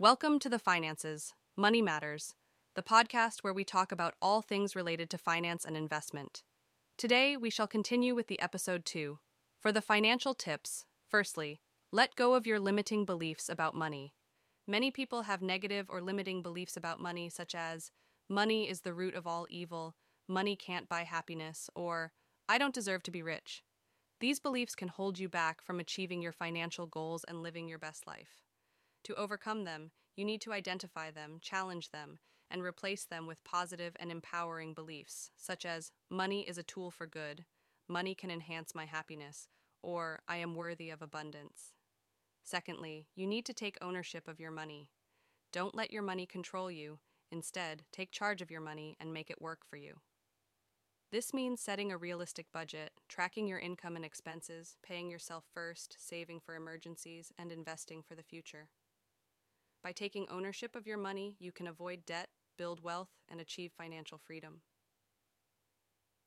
Welcome to the Finances, Money Matters, the podcast where we talk about all things related to finance and investment. Today, we shall continue with the episode 2. For the financial tips, firstly, let go of your limiting beliefs about money. Many people have negative or limiting beliefs about money, such as, money is the root of all evil, money can't buy happiness, or I don't deserve to be rich. These beliefs can hold you back from achieving your financial goals and living your best life. To overcome them, you need to identify them, challenge them, and replace them with positive and empowering beliefs, such as money is a tool for good, money can enhance my happiness, or I am worthy of abundance. Secondly, you need to take ownership of your money. Don't let your money control you. Instead, take charge of your money and make it work for you. This means setting a realistic budget, tracking your income and expenses, paying yourself first, saving for emergencies, and investing for the future. By taking ownership of your money, you can avoid debt, build wealth, and achieve financial freedom.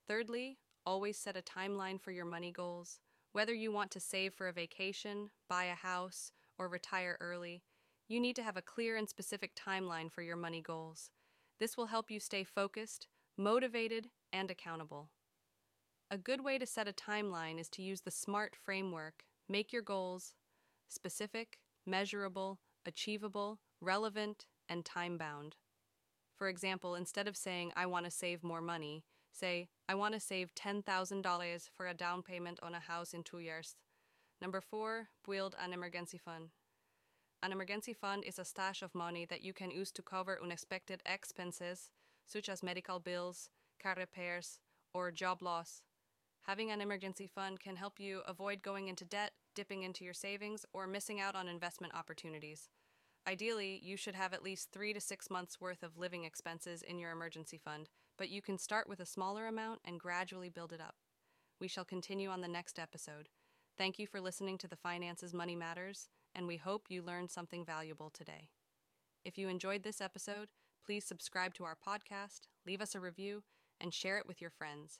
Thirdly, always set a timeline for your money goals. Whether you want to save for a vacation, buy a house, or retire early, you need to have a clear and specific timeline for your money goals. This will help you stay focused, motivated, and accountable. A good way to set a timeline is to use the SMART framework. Make your goals specific, measurable, achievable, relevant, and time bound. For example, instead of saying, I want to save more money, say, I want to save $10,000 for a down payment on a house in two years. Number four, build an emergency fund. An emergency fund is a stash of money that you can use to cover unexpected expenses, such as medical bills, car repairs, or job loss. Having an emergency fund can help you avoid going into debt, dipping into your savings, or missing out on investment opportunities. Ideally, you should have at least three to six months' worth of living expenses in your emergency fund, but you can start with a smaller amount and gradually build it up. We shall continue on the next episode. Thank you for listening to the Finances Money Matters, and we hope you learned something valuable today. If you enjoyed this episode, please subscribe to our podcast, leave us a review, and share it with your friends.